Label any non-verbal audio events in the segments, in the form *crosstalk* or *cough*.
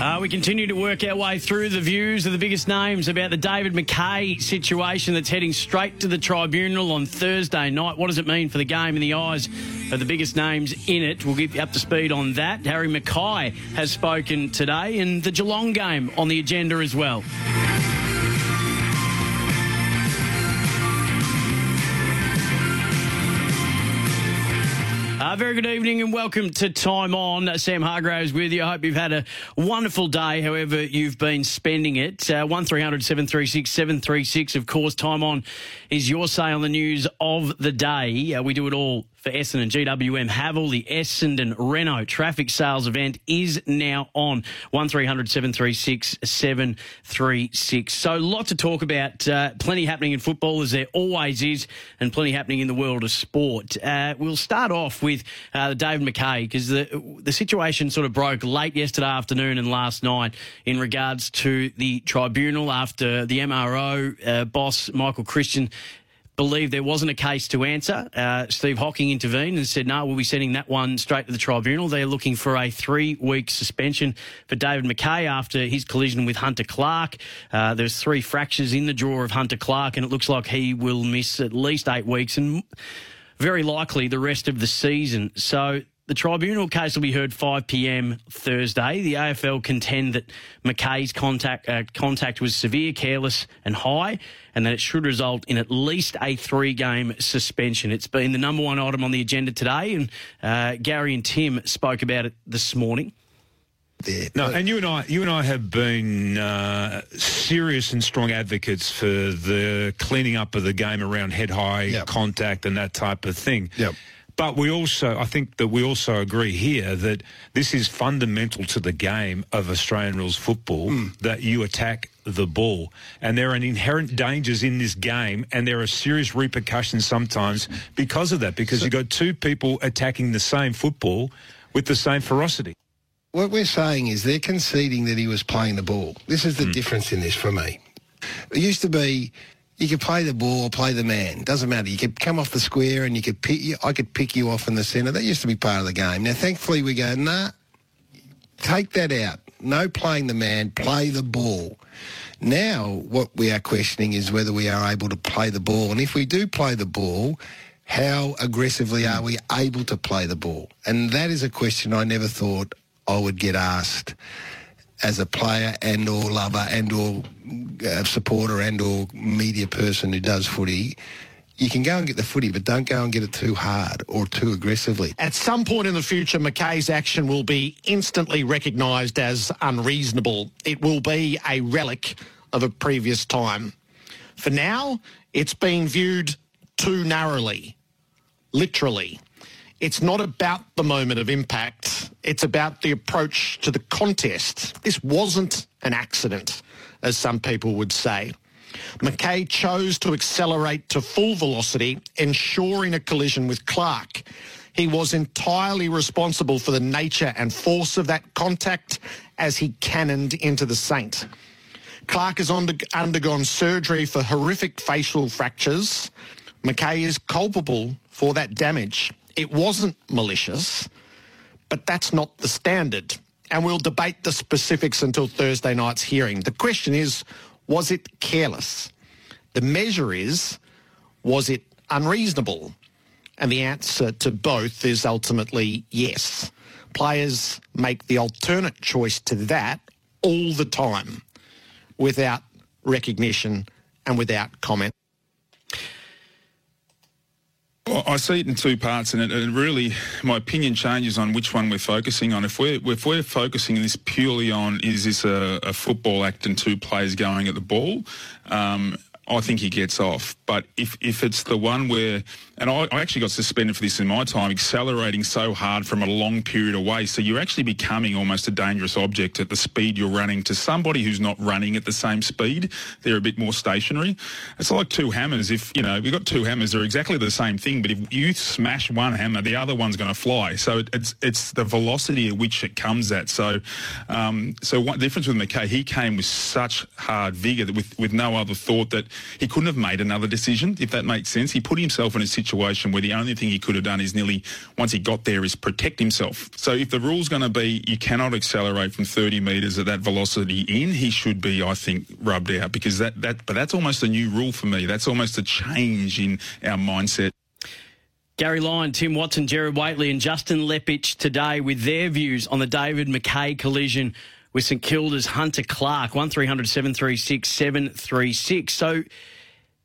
Uh, we continue to work our way through the views of the biggest names about the David Mackay situation that's heading straight to the tribunal on Thursday night. What does it mean for the game in the eyes of the biggest names in it? We'll get you up to speed on that. Harry McKay has spoken today, and the Geelong game on the agenda as well. Uh, very good evening and welcome to Time On. Sam Hargreaves with you. I hope you've had a wonderful day, however you've been spending it. Uh, 1300 736 736, of course. Time On is your say on the news of the day. Uh, we do it all for Essendon GWM Haval. The Essendon Renault Trafic sales event is now on 1300 736 736. So, lot to talk about. Uh, plenty happening in football, as there always is, and plenty happening in the world of sport. Uh, we'll start off with uh, David Mackay because the, the situation sort of broke late yesterday afternoon and last night in regards to the tribunal after the MRO uh, boss, Michael Christian, believed there wasn't a case to answer. Uh, Steve Hocking intervened and said, no, we'll be sending that one straight to the tribunal. They're looking for a three week suspension for David Mackay after his collision with Hunter Clark. Uh, there's three fractures in the jaw of Hunter Clark, and it looks like he will miss at least eight weeks and very likely the rest of the season. So the tribunal case will be heard 5 p.m. Thursday. The AFL contend that Mackay's contact uh, contact was severe, careless, and high, and that it should result in at least a three-game suspension. It's been the number one item on the agenda today, and uh, Gary and Tim spoke about it this morning. There. No, and you and I, you and I have been uh, serious and strong advocates for the cleaning up of the game around head-high yep. contact and that type of thing. Yep. But we also, I think that we also agree here that this is fundamental to the game of Australian rules football mm. that you attack the ball. And there are inherent dangers in this game, and there are serious repercussions sometimes because of that, because so, you've got two people attacking the same football with the same ferocity. What we're saying is they're conceding that he was playing the ball. This is the mm. difference in this for me. It used to be you could play the ball or play the man. Doesn't matter. You could come off the square and you could pick you. I could pick you off in the centre. That used to be part of the game. Now, thankfully, we go nah. Take that out. No playing the man. Play the ball. Now, what we are questioning is whether we are able to play the ball, and if we do play the ball, how aggressively are we able to play the ball? And that is a question I never thought I would get asked as a player and or lover and or uh, supporter and or media person who does footy, you can go and get the footy, but don't go and get it too hard or too aggressively. At some point in the future, Mackay's action will be instantly recognised as unreasonable. It will be a relic of a previous time. For now, it's being viewed too narrowly, literally. It's not about the moment of impact. It's about the approach to the contest. This wasn't an accident, as some people would say. Mackay chose to accelerate to full velocity, ensuring a collision with Clark. He was entirely responsible for the nature and force of that contact as he cannoned into the Saint. Clark has undergone surgery for horrific facial fractures. Mackay is culpable for that damage. It wasn't malicious, but that's not the standard. And we'll debate the specifics until Thursday night's hearing. The question is, was it careless? The measure is, was it unreasonable? And the answer to both is ultimately yes. Players make the alternate choice to that all the time without recognition and without comment. I see it in two parts, and it, it, really, my opinion changes on which one we're focusing on. If we're if we're focusing this purely on is this a, a football act and two players going at the ball, um, I think he gets off. But if, if it's the one where, and I, I, actually got suspended for this in my time, accelerating so hard from a long period away, so you're actually becoming almost a dangerous object at the speed you're running to somebody who's not running at the same speed. They're a bit more stationary. It's like two hammers. If, you know, we've got two hammers, they're exactly the same thing, but if you smash one hammer, the other one's going to fly. So it, it's it's the velocity at which it comes at. So um, so one difference with Mackay, he came with such hard vigour with, with no other thought that he couldn't have made another decision, if that makes sense. He put himself in a situation where the only thing he could have done is nearly, once he got there, is protect himself. So if the rule's going to be you cannot accelerate from 30 metres at that velocity in, he should be, I think, rubbed out because that, that, but that's almost a new rule for me. That's almost a change in our mindset. Gary Lyon, Tim Watson, Gerard Whateley, and Justin Leppitsch today with their views on the David Mackay collision with St Kilda's Hunter Clark, 1300 736 736. So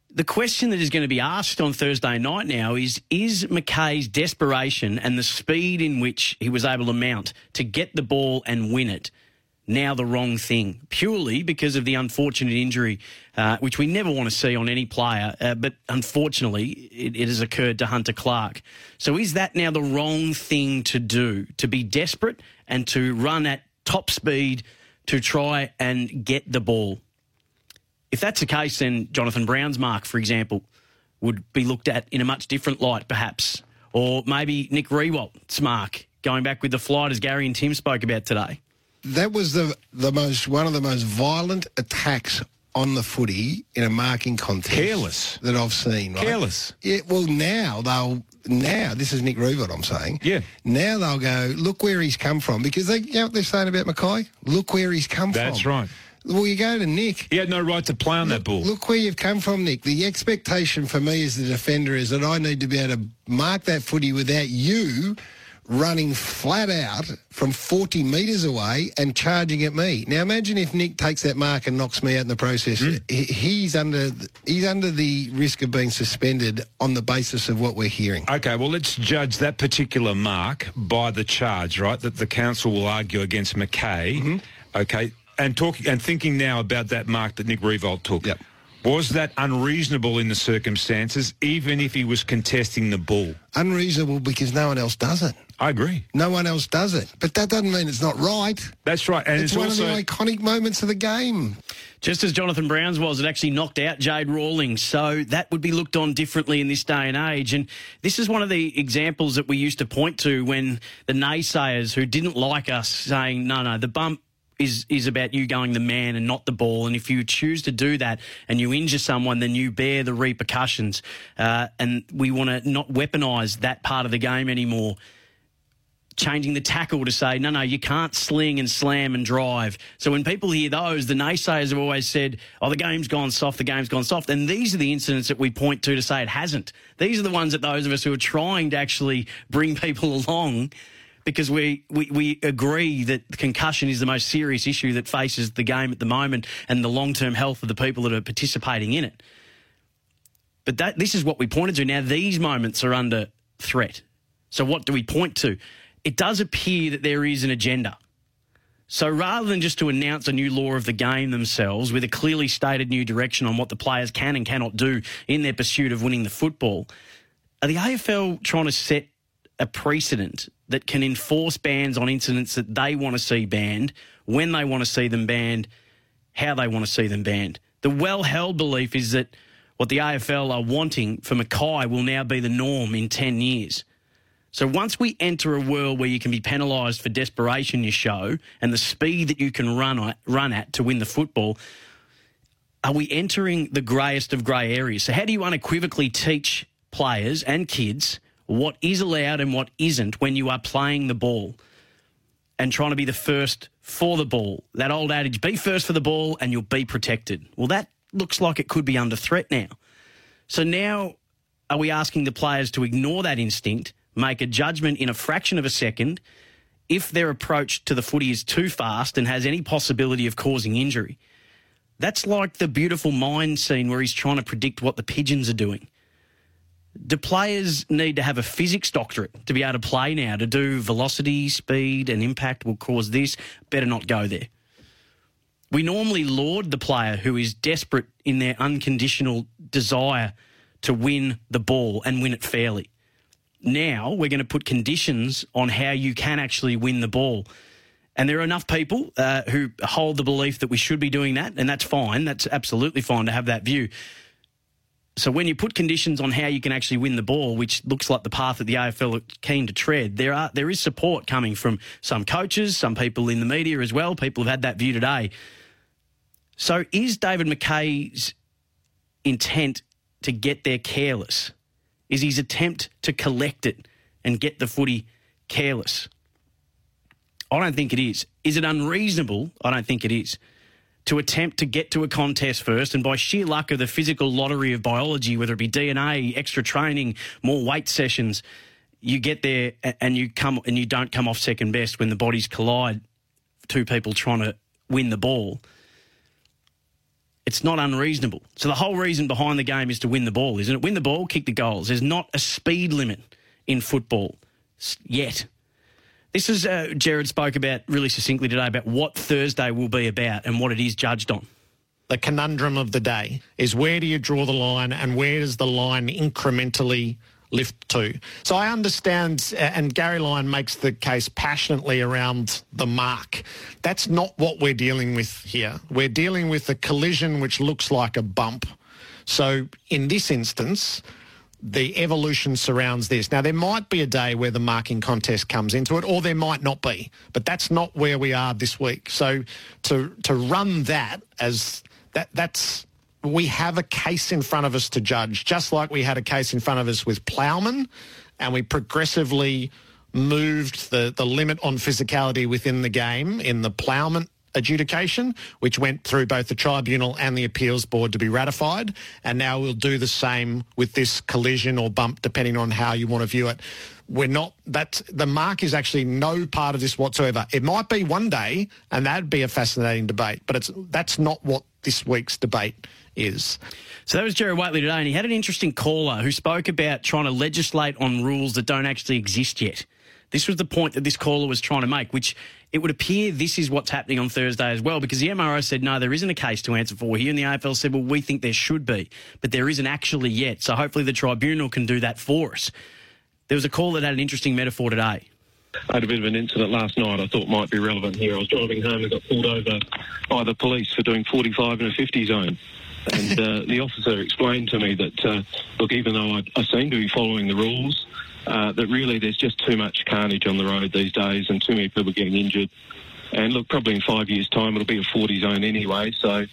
the question that is going to be asked on Thursday night now is Is Mackay's desperation and the speed in which he was able to mount to get the ball and win it now the wrong thing? Purely because of the unfortunate injury, uh, which we never want to see on any player, uh, but unfortunately it, it has occurred to Hunter Clark. So is that now the wrong thing to do? To be desperate and to run at top speed to try and get the ball. If that's the case, then Jonathan Brown's mark, for example, would be looked at in a much different light, perhaps. Or maybe Nick Riewoldt's mark, going back with the flight, as Gary and Tim spoke about today. That was the the most one of the most violent attacks on the footy in a marking contest. Careless. That I've seen. Right? Careless. Yeah, well, now they'll, now, this is Nick Riewoldt I'm saying. Yeah. Now they'll go, look where he's come from. Because they, you know what they're saying about Mackay. Look where he's come That's from. That's right. Well, you go to Nick. He had no right to play on look, that ball. Look where you've come from, Nick. The expectation for me as the defender is that I need to be able to mark that footy without you running flat out from 40 metres away and charging at me. Now imagine if Nick takes that mark and knocks me out in the process. Mm. He's under he's under the risk of being suspended on the basis of what we're hearing. Okay, well let's judge that particular mark by the charge, right? That the council will argue against Mackay. Mm-hmm. Okay, and talking and thinking now about that mark that Nick Riewoldt took. Yep. Was that unreasonable in the circumstances, even if he was contesting the ball? Unreasonable because no one else does it. I agree. No one else does it. But that doesn't mean it's not right. That's right. And it's, it's one also... of the iconic moments of the game. Just as Jonathan Brown's was, it actually knocked out Jade Rawlings. So that would be looked on differently in this day and age. And this is one of the examples that we used to point to when the naysayers who didn't like us saying, no, no, the bump is is about you going the man and not the ball. And if you choose to do that and you injure someone, then you bear the repercussions. Uh, and we want to not weaponise that part of the game anymore. Changing the tackle to say, no, no, you can't sling and slam and drive. So when people hear those, the naysayers have always said, oh, the game's gone soft, the game's gone soft. And these are the incidents that we point to to say it hasn't. These are the ones that those of us who are trying to actually bring *laughs* people along because we, we, we agree that concussion is the most serious issue that faces the game at the moment and the long term health of the people that are participating in it. But that, this is what we pointed to. Now, these moments are under threat. So, what do we point to? It does appear that there is an agenda. So, rather than just to announce a new law of the game themselves with a clearly stated new direction on what the players can and cannot do in their pursuit of winning the football, are the AFL trying to set a precedent that can enforce bans on incidents that they want to see banned, when they want to see them banned, how they want to see them banned. The well held belief is that what the AFL are wanting for Mackay will now be the norm in 10 years. So once we enter a world where you can be penalised for desperation you show and the speed that you can run at, run at to win the football, are we entering the greyest of grey areas? So how do you unequivocally teach players and kids what is allowed and what isn't when you are playing the ball and trying to be the first for the ball. That old adage, be first for the ball and you'll be protected. Well, that looks like it could be under threat now. So now are we asking the players to ignore that instinct, make a judgment in a fraction of a second if their approach to the footy is too fast and has any possibility of causing injury? That's like the beautiful mind scene where he's trying to predict what the pigeons are doing Do players need to have a physics doctorate to be able to play now to do velocity, speed, and impact will cause this? Better not go there. We normally laud the player who is desperate in their unconditional desire to win the ball and win it fairly. Now we're going to put conditions on how you can actually win the ball. And there are enough people uh, who hold the belief that we should be doing that, and that's fine. That's absolutely fine to have that view. So when you put conditions on how you can actually win the ball, which looks like the path that the AFL are keen to tread, there are there is support coming from some coaches, some people in the media as well. People have had that view today. So is David Mackay's intent to get there careless? Is his attempt to collect it and get the footy careless? I don't think it is. Is it unreasonable? I don't think it is to attempt to get to a contest first, and by sheer luck of the physical lottery of biology, whether it be DNA, extra training, more weight sessions, you get there and you come and you don't come off second best when the bodies collide. Two people trying to win the ball. It's not unreasonable. So the whole reason behind the game is to win the ball, isn't it? Win the ball, kick the goals. There's not a speed limit in football yet. This is uh, Gerard spoke about really succinctly today about what Thursday will be about and what it is judged on. The conundrum of the day is where do you draw the line and where does the line incrementally lift to? So I understand, uh, and Gary Lyon makes the case passionately around the mark. That's not what we're dealing with here. We're dealing with a collision which looks like a bump. So in this instance, the evolution surrounds this. Now, there might be a day where the marking contest comes into it, or there might not be, but that's not where we are this week. So to to run that as that that's we have a case in front of us to judge, just like we had a case in front of us with Plowman, and we progressively moved the, the limit on physicality within the game in the Plowman adjudication, which went through both the tribunal and the appeals board to be ratified. And now we'll do the same with this collision or bump, depending on how you want to view it. We're not that the mark is actually no part of this whatsoever. It might be one day, and that'd be a fascinating debate, but it's that's not what this week's debate is. So that was Jerry Whateley today, and he had an interesting caller who spoke about trying to legislate on rules that don't actually exist yet. This was the point that this caller was trying to make, which it would appear this is what's happening on Thursday as well, because the MRO said, no, there isn't a case to answer for here. And the AFL said, well, we think there should be, but there isn't actually yet. So hopefully the tribunal can do that for us. There was a call that had an interesting metaphor today. I had a bit of an incident last night I thought might be relevant here. I was driving home and got pulled over by the police for doing 45 in a 50 zone. And uh, the officer explained to me that, uh, look, even though I, I seem to be following the rules, uh, that really there's just too much carnage on the road these days and too many people getting injured. And look, probably in five years' time it'll be a 40 zone anyway. So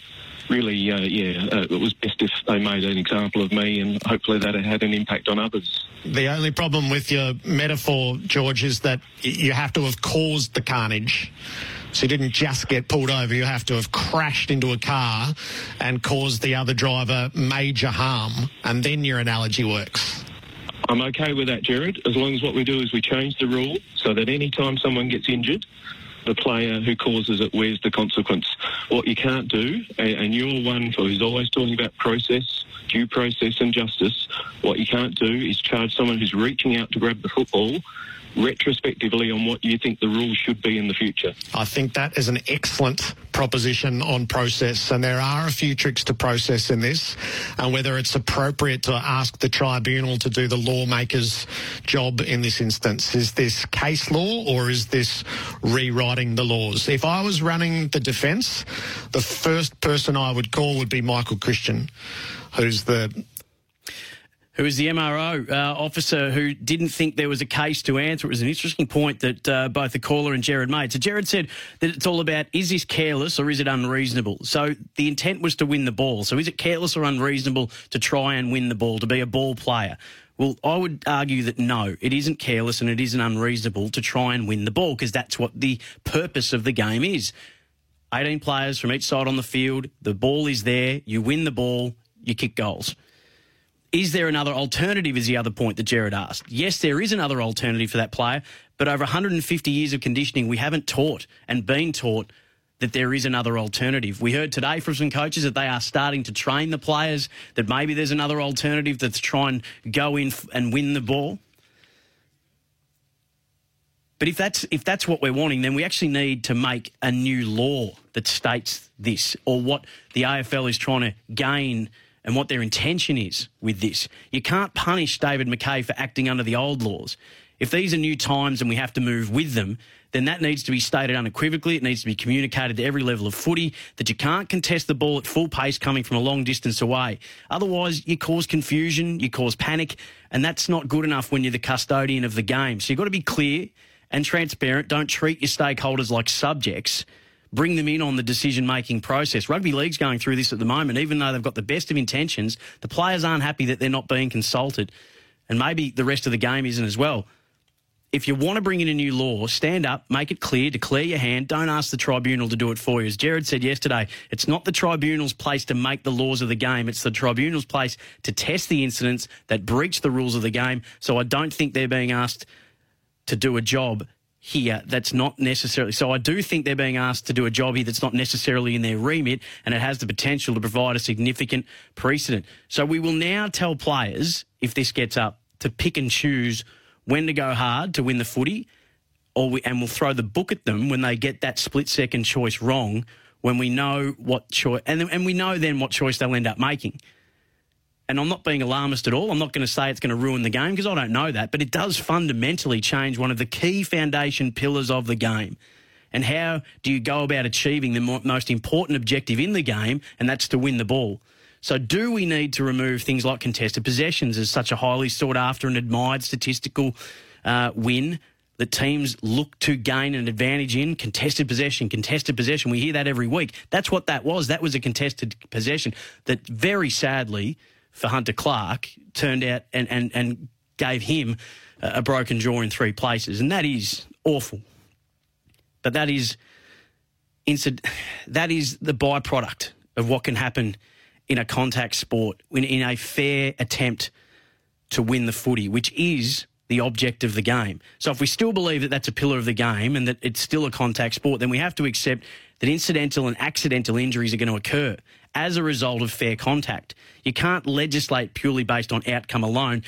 really, uh, yeah, uh, it was best if they made an example of me and hopefully that had an impact on others. The only problem with your metaphor, George, is that you have to have caused the carnage. So you didn't just get pulled over, you have to have crashed into a car and caused the other driver major harm, and then your analogy works. I'm okay with that, Gerard, as long as what we do is we change the rule so that any time someone gets injured, the player who causes it wears the consequence. What you can't do, and you're one who's always talking about process, due process and justice, what you can't do is charge someone who's reaching out to grab the football retrospectively on what you think the rules should be in the future. I think that is an excellent proposition on process, and there are a few tricks to process in this, and whether it's appropriate to ask the tribunal to do the lawmaker's job in this instance. Is this case law or is this rewriting the laws? If I was running the defence, the first person I would call would be Michael Christian, who's the who was the MRO uh, officer who didn't think there was a case to answer. It was an interesting point that uh, both the caller and Gerard made. So Gerard said that it's all about is this careless or is it unreasonable? So the intent was to win the ball. So is it careless or unreasonable to try and win the ball, to be a ball player? Well, I would argue that no, it isn't careless and it isn't unreasonable to try and win the ball because that's what the purpose of the game is. 18 players from each side on the field, the ball is there, you win the ball, you kick goals. Is there another alternative? Is the other point that Gerard asked. Yes, there is another alternative for that player, but over 150 years of conditioning, we haven't taught and been taught that there is another alternative. We heard today from some coaches that they are starting to train the players, that maybe there's another alternative that's try and go in and win the ball. But if that's if that's what we're wanting, then we actually need to make a new law that states this, or what the AFL is trying to gain and what their intention is with this. You can't punish David Mackay for acting under the old laws. If these are new times and we have to move with them, then that needs to be stated unequivocally. It needs to be communicated to every level of footy that you can't contest the ball at full pace coming from a long distance away. Otherwise, you cause confusion, you cause panic, and that's not good enough when you're the custodian of the game. So you've got to be clear and transparent. Don't treat your stakeholders like subjects. Bring them in on the decision making process. Rugby League's going through this at the moment, even though they've got the best of intentions, the players aren't happy that they're not being consulted. And maybe the rest of the game isn't as well if you want to bring in a new law, stand up, make it clear, declare your hand. Don't ask the tribunal to do it for you. As Gerard said yesterday, it's not the tribunal's place to make the laws of the game. It's the tribunal's place to test the incidents that breach the rules of the game. So I don't think they're being asked to do a job here that's not necessarily. So I do think they're being asked to do a job here that's not necessarily in their remit, and it has the potential to provide a significant precedent. So we will now tell players, if this gets up, to pick and choose when to go hard to win the footy, or we, and we'll throw the book at them when they get that split second choice wrong. When we know what choice, and, and we know then what choice they'll end up making. And I'm not being alarmist at all. I'm not going to say it's going to ruin the game because I don't know that, but it does fundamentally change one of the key foundation pillars of the game. And how do you go about achieving the most important objective in the game, and that's to win the ball? So, do we need to remove things like contested possessions as such a highly sought after and admired statistical uh, win that teams look to gain an advantage in? Contested possession, contested possession. We hear that every week. That's what that was. That was a contested possession that very sadly for Hunter Clark turned out and, and, and gave him a broken jaw in three places. And that is awful. But that is, that is the byproduct of what can happen in a contact sport, in, in a fair attempt to win the footy, which is the object of the game. So if we still believe that that's a pillar of the game and that it's still a contact sport, then we have to accept that incidental and accidental injuries are going to occur as a result of fair contact. You can't legislate purely based on outcome alone.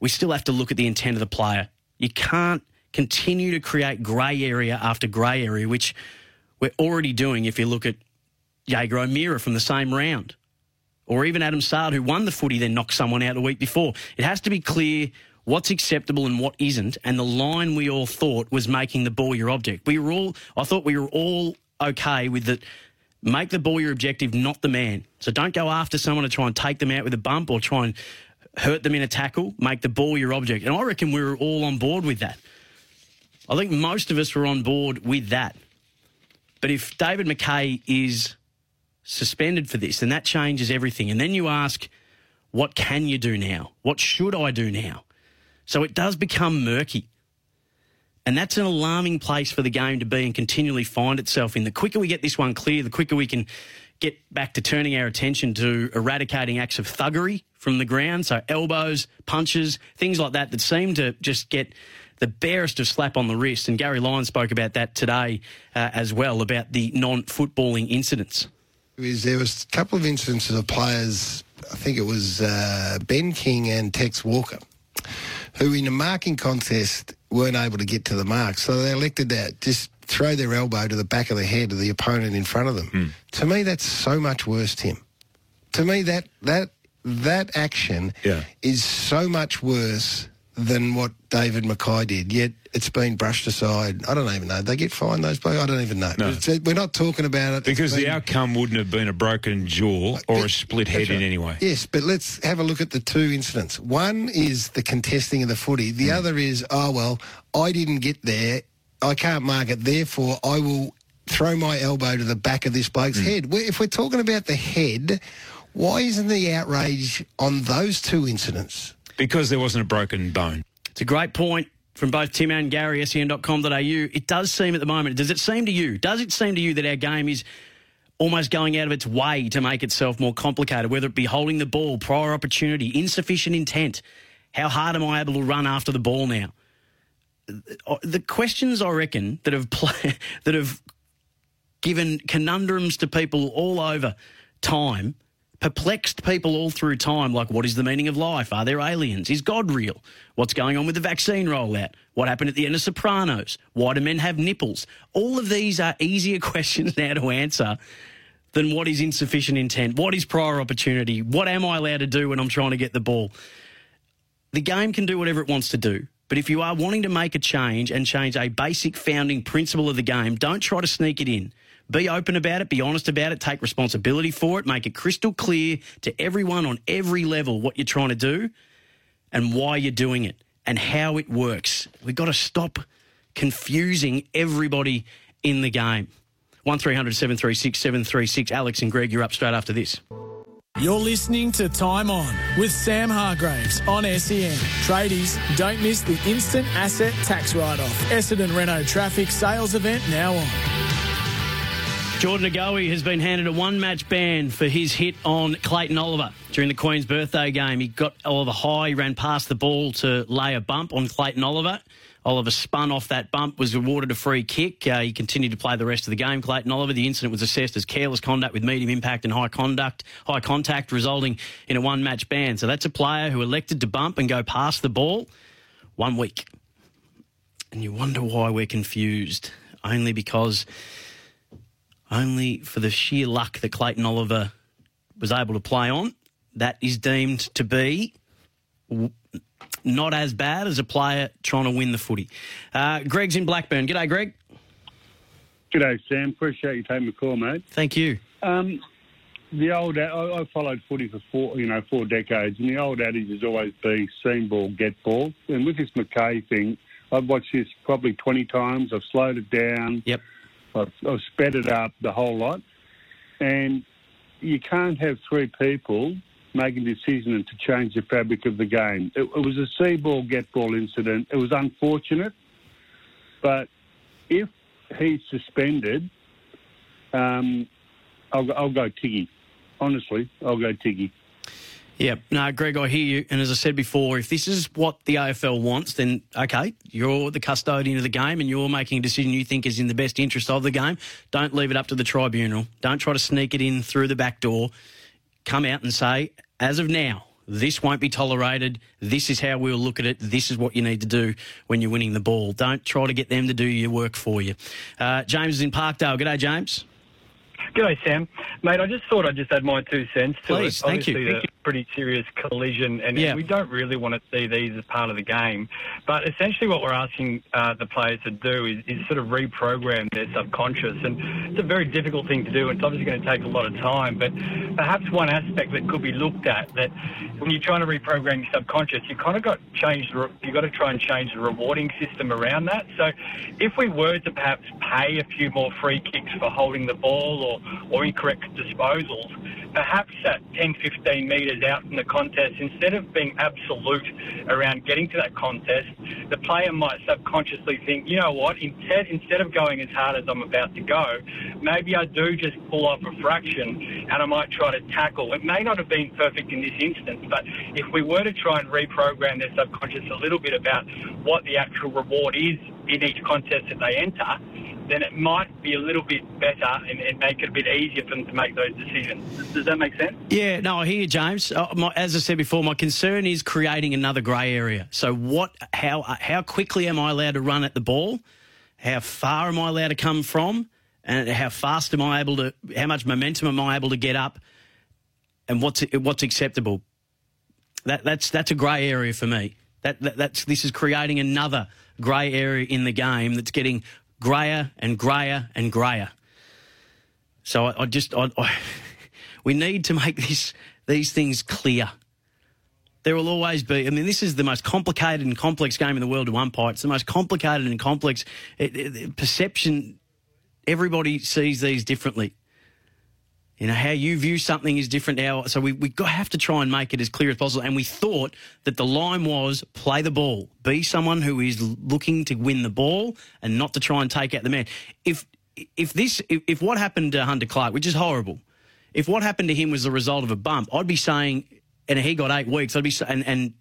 We still have to look at the intent of the player. You can't continue to create grey area after grey area, which we're already doing if you look at Jaeger O'Meara from the same round or even Adam Saad, who won the footy, then knocked someone out the week before. It has to be clear what's acceptable and what isn't. And the line we all thought was making the ball your object. We were all, I thought we were all okay with that. Make the ball your objective, not the man. So don't go after someone to try and take them out with a bump or try and hurt them in a tackle. Make the ball your object. And I reckon we were all on board with that. I think most of us were on board with that. But if David Mackay is suspended for this, and that changes everything. And then you ask, what can you do now? What should I do now? So it does become murky. And that's an alarming place for the game to be and continually find itself in. The quicker we get this one clear, the quicker we can get back to turning our attention to eradicating acts of thuggery from the ground. So elbows, punches, things like that that seem to just get the barest of slap on the wrist. And Gary Lyon spoke about that today uh, as well, about the non footballing incidents is there was a couple of incidents of players, I think it was uh, Ben King and Tex Walker, who in a marking contest weren't able to get to the mark. So they elected that just throw their elbow to the back of the head of the opponent in front of them. Mm. To me, that's so much worse, Tim. To me, that that that action yeah. is so much worse than what David Mackay did. Yet it's been brushed aside. I don't even know. They get fined those players. I don't even know. No. Uh, we're not talking about it because been, the outcome wouldn't have been a broken jaw or a split head right. in any way. Yes, but let's have a look at the two incidents. One is the contesting of the footy. The mm. other is oh well, I didn't get there. I can't mark it. Therefore, I will throw my elbow to the back of this bloke's mm. head. If we're talking about the head, why isn't the outrage on those two incidents? Because there wasn't a broken bone. It's a great point from both Tim and Gary, sen.com.au. It does seem at the moment, does it seem to you, does it seem to you that our game is almost going out of its way to make itself more complicated, whether it be holding the ball, prior opportunity, insufficient intent? How hard am I able to run after the ball now? Uh, the questions I reckon that have play, *laughs* that have given conundrums to people all over time, perplexed people all through time, like what is the meaning of life? Are there aliens? Is God real? What's going on with the vaccine rollout? What happened at the end of Sopranos? Why do men have nipples? All of these are easier *laughs* questions now to answer than what is insufficient intent, what is prior opportunity, what am I allowed to do when I'm trying to get the ball. The game can do whatever it wants to do. But if you are wanting to make a change and change a basic founding principle of the game, don't try to sneak it in. Be open about it, be honest about it, take responsibility for it, make it crystal clear to everyone on every level what you're trying to do and why you're doing it and how it works. We've got to stop confusing everybody in the game. 1300 736 736. Alex and Greg, you're up straight after this. You're listening to Time On with Sam Hargreaves on SEN. Tradies, don't miss the instant asset tax write-off. Essendon Renault Trafic sales event now on. Jordan De Goey has been handed a one match ban for his hit on Clayton Oliver during the Queen's birthday game. He got Oliver high, he ran past the ball to lay a bump on Clayton Oliver. Oliver spun off that bump, was awarded a free kick. Uh, he continued to play the rest of the game. Clayton Oliver, the incident was assessed as careless conduct with medium impact and high conduct, high contact, resulting in a one match ban. So that's a player who elected to bump and go past the ball one week. And you wonder why we're confused. Only because only for the sheer luck that Clayton Oliver was able to play on. That is deemed to be not as bad as a player trying to win the footy. Uh, Greg's in Blackburn. G'day, Greg. G'day, Sam. Appreciate you taking the call, mate. Thank you. Um, the old I, I followed footy for four, you know, four decades, and the old adage has always been "seen ball, get ball." And with this Mackay thing, I've watched this probably twenty times. I've slowed it down. Yep. I've, I've sped it up the whole lot, and you can't have three people making a decision to change the fabric of the game. It, it was a see ball, get ball incident. It was unfortunate, but if he's suspended, um, I'll, I'll go Tiggy. Honestly, I'll go Tiggy. Yeah, no, Greg, I hear you. And as I said before, if this is what the AFL wants, then okay, you're the custodian of the game and you're making a decision you think is in the best interest of the game. Don't leave it up to the tribunal. Don't try to sneak it in through the back door. Come out and say, as of now, this won't be tolerated. This is how we'll look at it. This is what you need to do when you're winning the ball. Don't try to get them to do your work for you. Uh, James is in Parkdale. G'day, James. G'day, Sam. Mate, I just thought I'd just add my two cents to Please, it. thank Obviously, you. Pretty serious collision, and, Yeah. we don't really want to see these as part of the game. But essentially, what we're asking uh, the players to do is, is sort of reprogram their subconscious, and it's a very difficult thing to do. And it's obviously going to take a lot of time, but perhaps one aspect that could be looked at that when you're trying to reprogram your subconscious, you kind of got change. You got to try and change the rewarding system around that. So, if we were to perhaps pay a few more free kicks for holding the ball or or incorrect disposals, perhaps at 10, 15 out from the contest, instead of being absolute around getting to that contest, the player might subconsciously think, you know what, instead, instead of going as hard as I'm about to go, maybe I do just pull off a fraction and I might try to tackle. It may not have been perfect in this instance, but if we were to try and reprogram their subconscious a little bit about what the actual reward is in each contest that they enter, then it might be a little bit better and, and make it a bit easier for them to make those decisions. Does that make sense? Yeah, no, I hear you, James. Uh, my, as I said before, my concern is creating another grey area. So, what? How? uh, How quickly am I allowed to run at the ball? How far am I allowed to come from? And how fast am I able to? How much momentum am I able to get up? And what's what's acceptable? That that's that's a grey area for me. That, that that's this is creating another grey area in the game that's getting greyer and grayer and grayer. So I, I just I, I, we need to make this these things clear. There will always be. I mean, this is the most complicated and complex game in the world to umpire. It's the most complicated and complex it, it, perception. Everybody sees these differently. You know how you view something is different now. So we we have to try and make it as clear as possible. And we thought that the line was play the ball, be someone who is looking to win the ball and not to try and take out the man. If if this if, if what happened to Hunter Clark, which is horrible, if what happened to him was the result of a bump, I'd be saying, and he got eight weeks. I'd be and and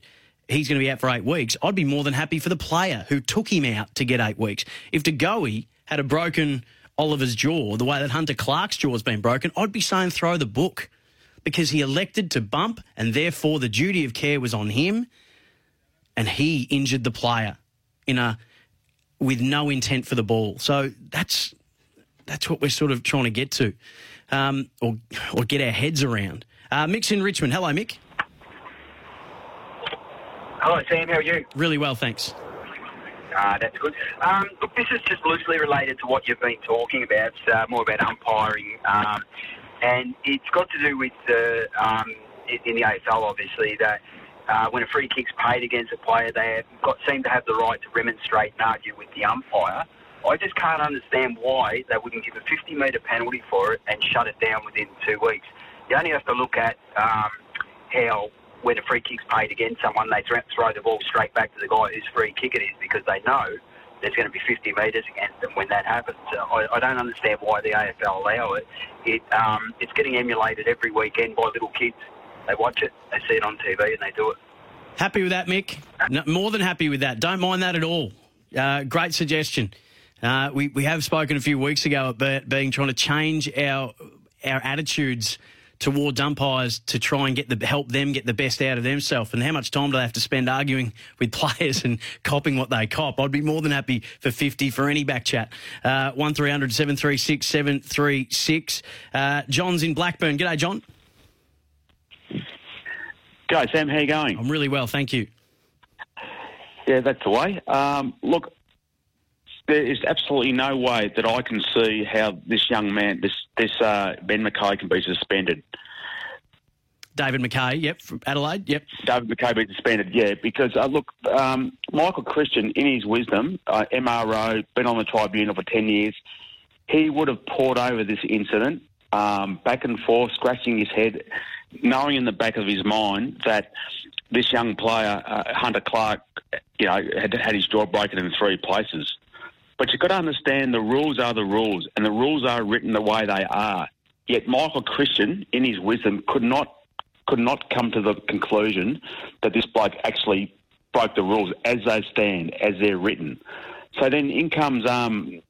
he's going to be out for eight weeks. I'd be more than happy for the player who took him out to get eight weeks. If De Goey had a broken Oliver's jaw, the way that Hunter Clark's jaw has been broken, I'd be saying throw the book because he elected to bump and therefore the duty of care was on him and he injured the player in a with no intent for the ball. So that's that's what we're sort of trying to get to, um, or or get our heads around. Uh, Mick's in Richmond. Hello, Mick. Hello, Sam. How are you? Really well, thanks. Ah, that's good. Um, look, this is just loosely related to what you've been talking about. Uh, more about umpiring, um, and it's got to do with the um, in the AFL, obviously that. Uh, when a free kick's paid against a player, they have got, seem to have the right to remonstrate and argue with the umpire. I just can't understand why they wouldn't give a 50 metre penalty for it and shut it down within two weeks. You only have to look at um, how when a free kick's paid against someone, they throw the ball straight back to the guy whose free kick it is because they know there's going to be 50 metres against them when that happens. I, I don't understand why the AFL allow it. It um, it's getting emulated every weekend by little kids. They watch it, they see it on TV, and they do it. Happy with that, Mick? No, more than happy with that. Don't mind that at all. Uh, great suggestion. Uh, we we have spoken a few weeks ago about being trying to change our our attitudes towards umpires to try and get the help them get the best out of themselves. And how much time do they have to spend arguing *laughs* with players and copping what they cop? I'd be more than happy for 50 for any back chat. Uh, 1300 736 736. Uh, John's in Blackburn. G'day, John. G'day, Sam. How you going? I'm really well, thank you. Yeah, that's the way. Um, look, there is absolutely no way that I can see how this young man, this this uh, Ben McKay, can be suspended. David Mackay, yep, from Adelaide, yep. David Mackay be suspended, yeah, because uh, look, um, Michael Christian, in his wisdom, uh, MRO, been on the tribunal for ten years, he would have pored over this incident, um, back and forth, scratching his head, knowing in the back of his mind that this young player, uh, Hunter Clark, you know, had had his jaw broken in three places. But you've got to understand the rules are the rules, and the rules are written the way they are. Yet Michael Christian, in his wisdom, could not could not come to the conclusion that this bloke actually broke the rules as they stand, as they're written. So then in comes um,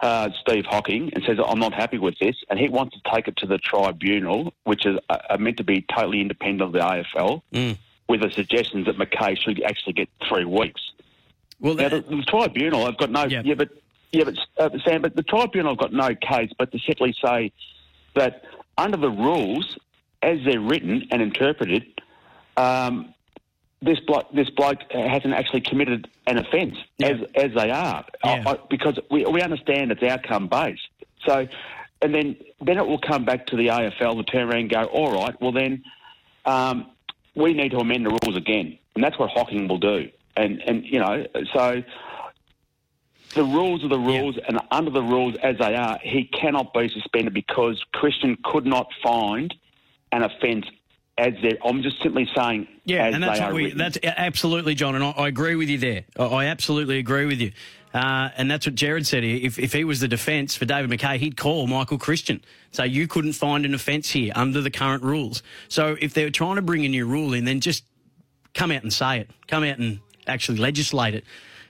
uh, Steve Hocking and says, I'm not happy with this, and he wants to take it to the tribunal, which is uh, meant to be totally independent of the AFL, Mm. with the suggestions that Mackay should actually get three weeks. Well, now, the, the tribunal, I've got no, yeah, but yeah, but uh, Sam, but the tribunal have got no case, but to simply say that under the rules, as they're written and interpreted, um, this bloke, this bloke hasn't actually committed an offence as as they are, I- I- because we we understand it's outcome based. So, and then then it will come back to the AFL to turn around and go, all right, well then, um, we need to amend the rules again, and that's what Hocking will do. And and you know, so the rules are the rules, and under the rules as they are, he cannot be suspended because Christian could not find an offence as they I'm just simply saying Yeah, and that's they what we, written. that's absolutely, John, and I, I agree with you there. I, I absolutely agree with you. Uh, and that's what Gerard said. If, if he was the defence for David Mackay, he'd call Michael Christian. So you couldn't find an offence here under the current rules. So if they're trying to bring a new rule in, then just come out and say it. Come out and actually legislate it.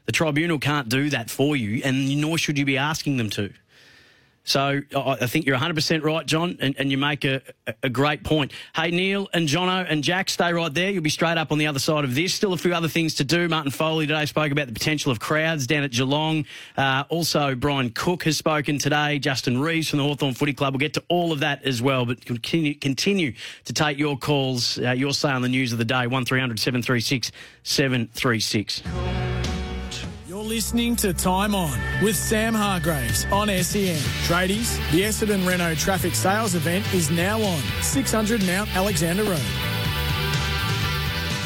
The tribunal can't do that for you, and nor should you be asking them to. So I think you're 100% right, John, and, and you make a, a great point. Hey, Neil and Jono and Jack, stay right there. You'll be straight up on the other side of this. Still a few other things to do. Martin Foley today spoke about the potential of crowds down at Geelong. Uh, also, Brian Cook has spoken today. Justin Reeves from the Hawthorn Footy Club. We'll get to all of that as well, but continue, continue to take your calls, uh, your say on the news of the day. 1300 736 736. Listening to Time On with Sam Hargreaves on SEN. Tradies, the Essendon Renault Trafic sales event is now on 600 Mount Alexander Road.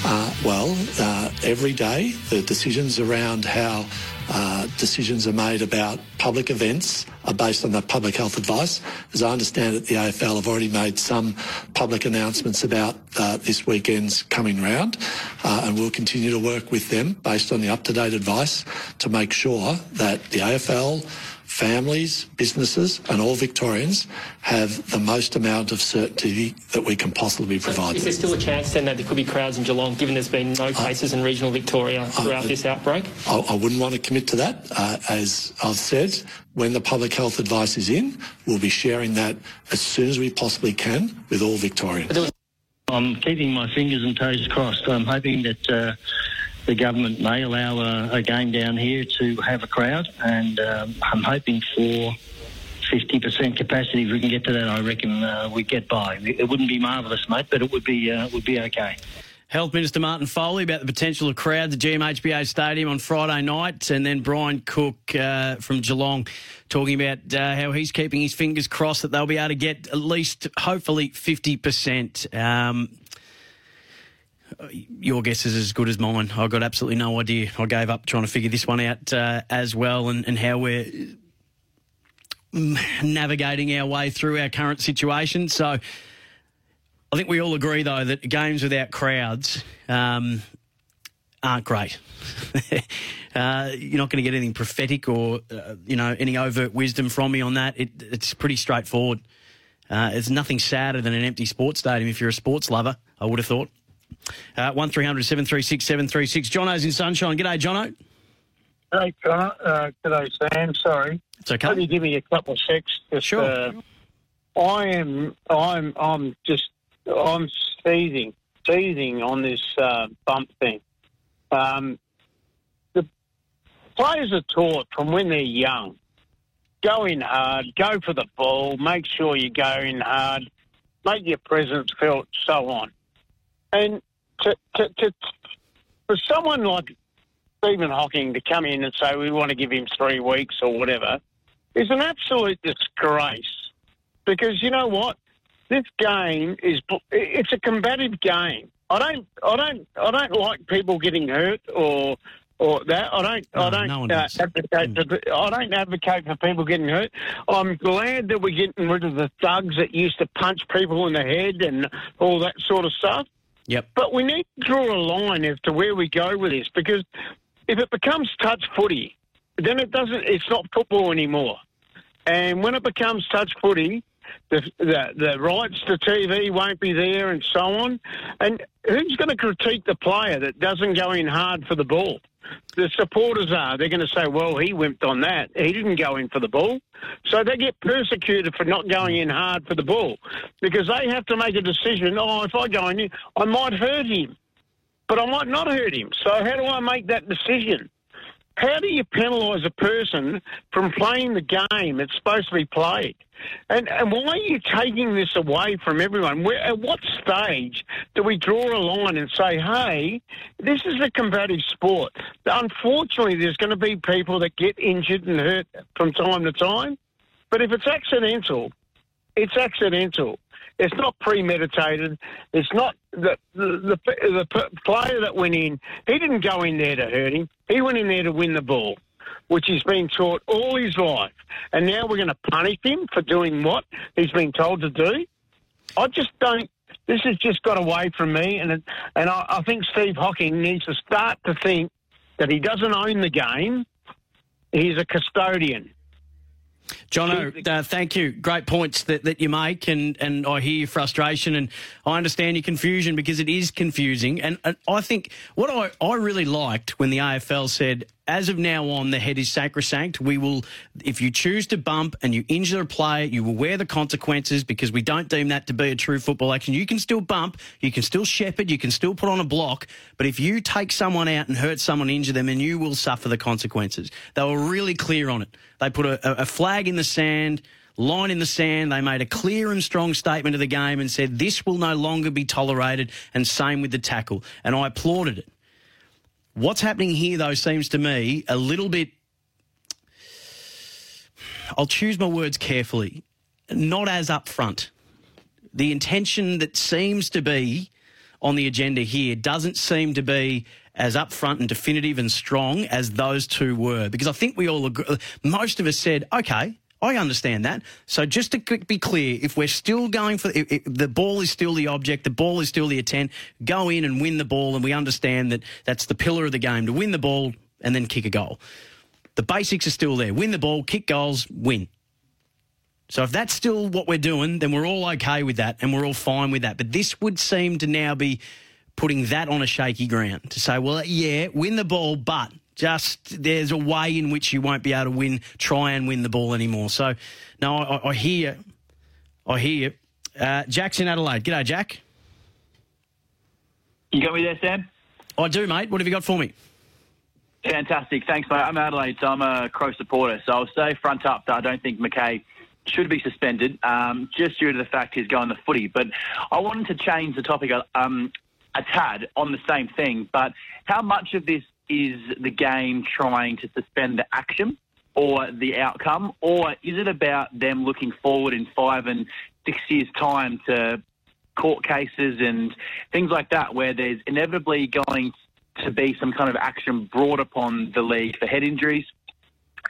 Uh, well, uh, every day the decisions around how uh, decisions are made about public events are based on that public health advice. As I understand it, the AFL have already made some public announcements about uh, this weekend's coming round, uh, and we'll continue to work with them based on the up-to-date advice to make sure that the AFL families, businesses, and all Victorians have the most amount of certainty that we can possibly provide Is there still a chance then that there could be crowds in Geelong, given there's been no cases in regional Victoria throughout this outbreak? I, I wouldn't want to commit to that. Uh, as I've said, when the public health advice is in, we'll be sharing that as soon as we possibly can with all Victorians. I'm keeping my fingers and toes crossed. I'm hoping that uh, the government may allow a, a game down here to have a crowd, and um, I'm hoping for 50% capacity. If we can get to that, I reckon uh, we'd get by. It wouldn't be marvellous, mate, but it would be uh, would be okay. Health Minister Martin Foley about the potential of crowds at GMHBA Stadium on Friday night, and then Brian Cook uh, from Geelong talking about uh, how he's keeping his fingers crossed that they'll be able to get at least, hopefully, 50%. Um, your guess is as good as mine. I've got absolutely no idea. I gave up trying to figure this one out uh, as well and, and how we're navigating our way through our current situation. So I think we all agree, though, that games without crowds um, aren't great. *laughs* uh, you're not going to get anything prophetic or, uh, you know, any overt wisdom from me on that. It, it's pretty straightforward. Uh, there's nothing sadder than an empty sports stadium if you're a sports lover, I would have thought. Uh, 1300 736 736. Jono's in Sunshine. G'day, Jono. Hey, Connor. Uh, g'day, Sam. Sorry. It's okay. Can you give me a couple of secs? Just, Sure. Uh, I am. I'm. I'm just. I'm seething, seething on this uh, bump thing. Um, the players are taught from when they're young. Go in hard. Go for the ball. Make sure you go in hard. Make your presence felt. So on. And to, to, to, for someone like Stephen Hocking to come in and say we want to give him three weeks or whatever is an absolute disgrace. Because you know what, this game is it's a combative game. I don't I don't I don't like people getting hurt or or that. I don't I don't no uh, advocate for, I don't advocate for people getting hurt. I'm glad that we're getting rid of the thugs that used to punch people in the head and all that sort of stuff. Yep. But we need to draw a line as to where we go with this because if it becomes touch footy, then it doesn't. It's not football anymore. And when it becomes touch footy, the, the the rights to TV won't be there, and so on. And who's going to critique the player that doesn't go in hard for the ball? The supporters are. They're going to say, "Well, he wimped on that. He didn't go in for the ball." So they get persecuted for not going in hard for the ball because they have to make a decision. Oh, if I go in, I might hurt him, but I might not hurt him. So how do I make that decision? How do you penalise a person from playing the game it's supposed to be played? And, and why are you taking this away from everyone? Where, at what stage do we draw a line and say, hey, this is a combative sport? Unfortunately, there's going to be people that get injured and hurt from time to time. But if it's accidental, it's accidental. It's not premeditated. It's not the the, the the player that went in. He didn't go in there to hurt him. He went in there to win the ball, which he's been taught all his life. And now we're going to punish him for doing what he's been told to do. I just don't. This has just got away from me, and and I, I think Steve Hocking needs to start to think that he doesn't own the game. He's a custodian. Jono, uh, thank you. Great points that, that you make, and, and I hear your frustration, and I understand your confusion because it is confusing. And, and I think what I, I really liked when the AFL said, as of now on, the head is sacrosanct. We will, if you choose to bump and you injure a player, you will wear the consequences because we don't deem that to be a true football action. You can still bump, you can still shepherd, you can still put on a block, but if you take someone out and hurt someone, injure them, then you will suffer the consequences. They were really clear on it. They put a, a flag in the sand line in the sand. They made a clear and strong statement of the game and said this will no longer be tolerated, and same with the tackle. And I applauded it. What's happening here, though, seems to me a little bit. I'll choose my words carefully. Not as upfront. The intention that seems to be on the agenda here doesn't seem to be as upfront and definitive and strong as those two were. Because I think we all agree, most of us said, okay, I understand that. So just to be clear, if we're still going for if, if the ball is still the object, the ball is still the intent, go in and win the ball, and we understand that that's the pillar of the game to win the ball and then kick a goal. The basics are still there. Win the ball, kick goals, win. So if that's still what we're doing, then we're all okay with that and we're all fine with that. But this would seem to now be putting that on a shaky ground to say, well, yeah, win the ball, but just there's a way in which you won't be able to win, try and win the ball anymore. So, no, I, I hear, I hear. Uh, Jack's in Adelaide. G'day, Jack. You got me there, Sam? I do, mate. What have you got for me? Fantastic. Thanks, mate. I'm Adelaide, so I'm a Crow supporter. So I'll say front up that I don't think Mackay should be suspended um, just due to the fact he's going the footy. But I wanted to change the topic um, a tad on the same thing. But how much of this is the game trying to suspend the action or the outcome? Or is it about them looking forward in five and six years' time to court cases and things like that, where there's inevitably going to be some kind of action brought upon the league for head injuries?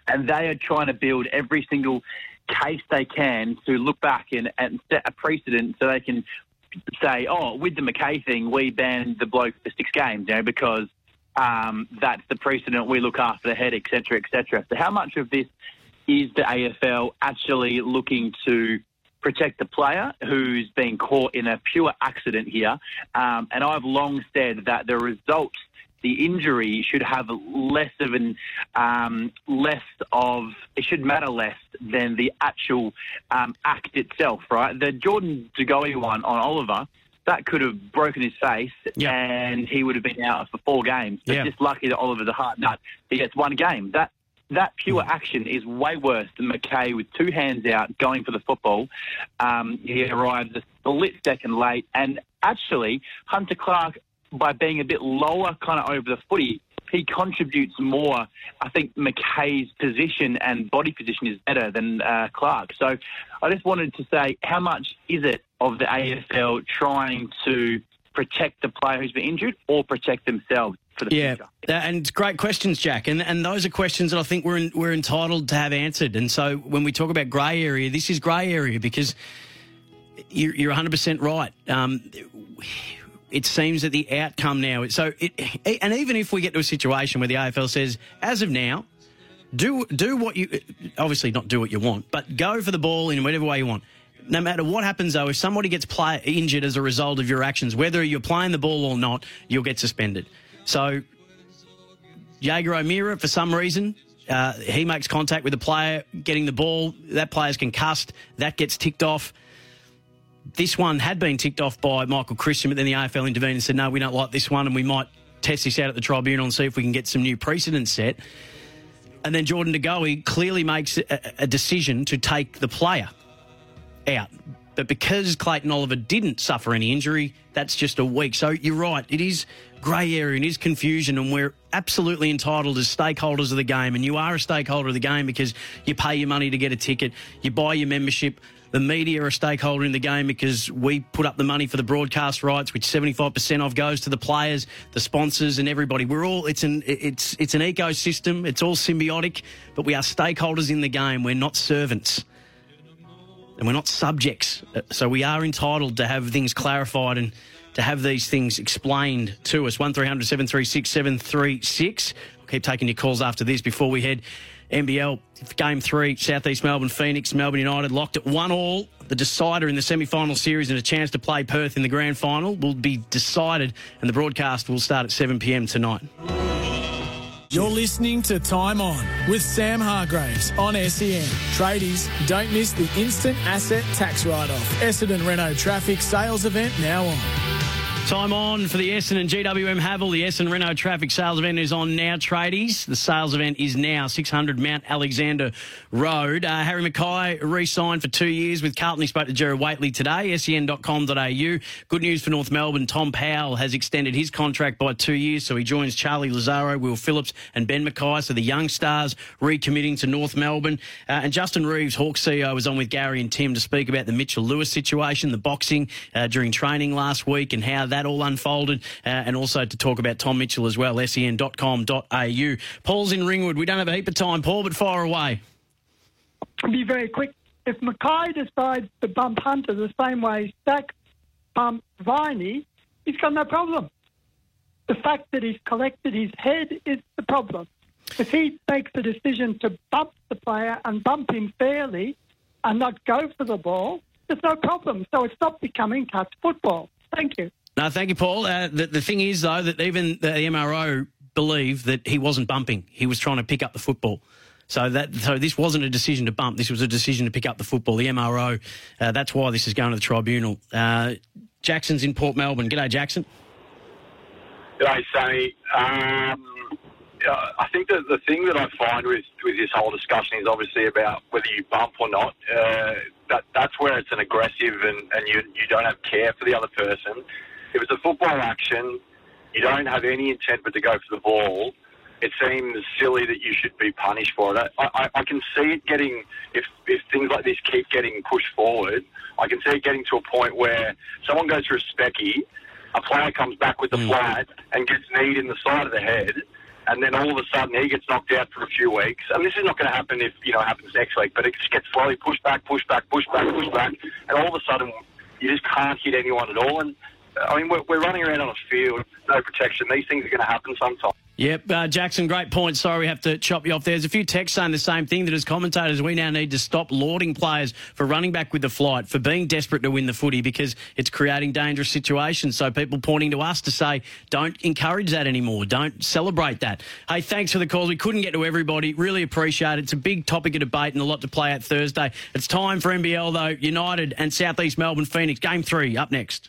And they are trying to build every single case they can to look back and, and set a precedent so they can say, oh, with the Mackay thing, we banned the bloke for six games, you know, because um, that's the precedent. We look after the head, etc., etc. So, how much of this is the AFL actually looking to protect the player who's been caught in a pure accident here? Um, and I've long said that the result the injury should have less of an um, less of it should matter less than the actual um, act itself, right? The Jordan De Goey one on Oliver that could have broken his face yep. and he would have been out for four games. But just lucky that Oliver's a hard nut. He gets one game. That that pure Mm. action is way worse than Mackay with two hands out going for the football. Um, he arrives a split second late. And actually, Hunter Clark, by being a bit lower kind of over the footy, he contributes more. I think Mackay's position and body position is better than uh, Clark. So I just wanted to say, how much is it of the AFL trying to protect the player who's been injured or protect themselves for the yeah, future? And great questions, Jack. And and those are questions that I think we're in, we're entitled to have answered. And so when we talk about grey area, this is grey area because you're, you're 100% right. Um, it seems that the outcome now. Is, So, it, and even if we get to a situation where the AFL says, as of now, do do what you obviously not do what you want, but go for the ball in whatever way you want. No matter what happens, though, if somebody gets play, injured as a result of your actions, whether you're playing the ball or not, you'll get suspended. So, Jaeger O'Meara, for some reason, uh, he makes contact with the player, getting the ball. That player's concussed. That gets ticked off. This one had been ticked off by Michael Christian, but then the AFL intervened and said, no, we don't like this one, and we might test this out at the tribunal and see if we can get some new precedents set. And then Jordan De Goey clearly makes a, a decision to take the player out. But because Clayton Oliver didn't suffer any injury, that's just a week. So you're right, it is grey area and is confusion, and we're absolutely entitled as stakeholders of the game. And you are a stakeholder of the game because you pay your money to get a ticket, you buy your membership. The media are a stakeholder in the game because we put up the money for the broadcast rights, which 75% of goes to the players, the sponsors, and everybody. We're all it's an it's it's an ecosystem. It's all symbiotic, but we are stakeholders in the game. We're not servants and we're not subjects. Uh, So we are entitled to have things clarified and to have these things explained to us. 1300 736 736. We'll keep taking your calls after this before we head NBL Game 3, Southeast Melbourne, Phoenix, Melbourne United locked at 1 all. The decider in the semi final series and a chance to play Perth in the grand final will be decided, and the broadcast will start at 7 pm tonight. You're listening to Time On with Sam Hargreaves on SEN. Tradies, don't miss the instant asset tax write-off. Essendon Renault Trafic sales event now on. Time on for the Essendon and GWM Haval. The Essendon Renault Trafic sales event is on now, tradies. The sales event is now 600 Mount Alexander Road. Uh, Harry McKay re-signed for two years with Carlton. He spoke to Gerard Whateley today, sen.com.au. Good news for North Melbourne. Tom Powell has extended his contract by two years, so he joins Charlie Lazaro, Will Phillips and Ben McKay. So the young stars recommitting to North Melbourne. Uh, and Justin Reeves, Hawks CEO, was on with Gary and Tim to speak about the Mitchell Lewis situation, the boxing uh, during training last week and how that all unfolded, uh, and also to talk about Tom Mitchell as well, sen.com.au. Paul's in Ringwood. We don't have a heap of time, Paul, but fire away. I'll be very quick. If Mackay decides to bump Hunter the same way Stack bumped Viney, he's got no problem. The fact that he's collected his head is the problem. If he makes the decision to bump the player and bump him fairly and not go for the ball, there's no problem. So it's not becoming touch football. Thank you. No, thank you, Paul. Uh, the, the thing is, though, that even the MRO believe that he wasn't bumping. He was trying to pick up the football. So that so this wasn't a decision to bump. This was a decision to pick up the football. The MRO. Uh, that's why this is going to the tribunal. Uh, Jackson's in Port Melbourne. G'day, Jackson. G'day, Sammy. Um, I think that the thing that I find with, with this whole discussion is obviously about whether you bump or not. Uh, that that's where it's an aggressive and, and you you don't have care for the other person. If it's a football action, you don't have any intent but to go for the ball. It seems silly that you should be punished for it. I, I, I can see it getting if if things like this keep getting pushed forward. I can see it getting to a point where someone goes for a specky, a player comes back with the hmm. flat and gets kneed in the side of the head and then all of a sudden he gets knocked out for a few weeks. And this is not going to happen if you know it happens next week, but it just gets slowly pushed back, pushed back, pushed back, pushed back, and all of a sudden you just can't hit anyone at all. And I mean, we're, we're running around on a field, no protection. These things are going to happen sometime. Yep, uh, Jackson, great point. Sorry we have to chop you off there. There's a few texts saying the same thing that as commentators, we now need to stop lauding players for running back with the flight, for being desperate to win the footy because it's creating dangerous situations. So people pointing to us to say, don't encourage that anymore. Don't celebrate that. Hey, thanks for the calls. We couldn't get to everybody. Really appreciate it. It's a big topic of debate and a lot to play out Thursday. It's time for NBL, though. United and Southeast Melbourne Phoenix. Game three up next.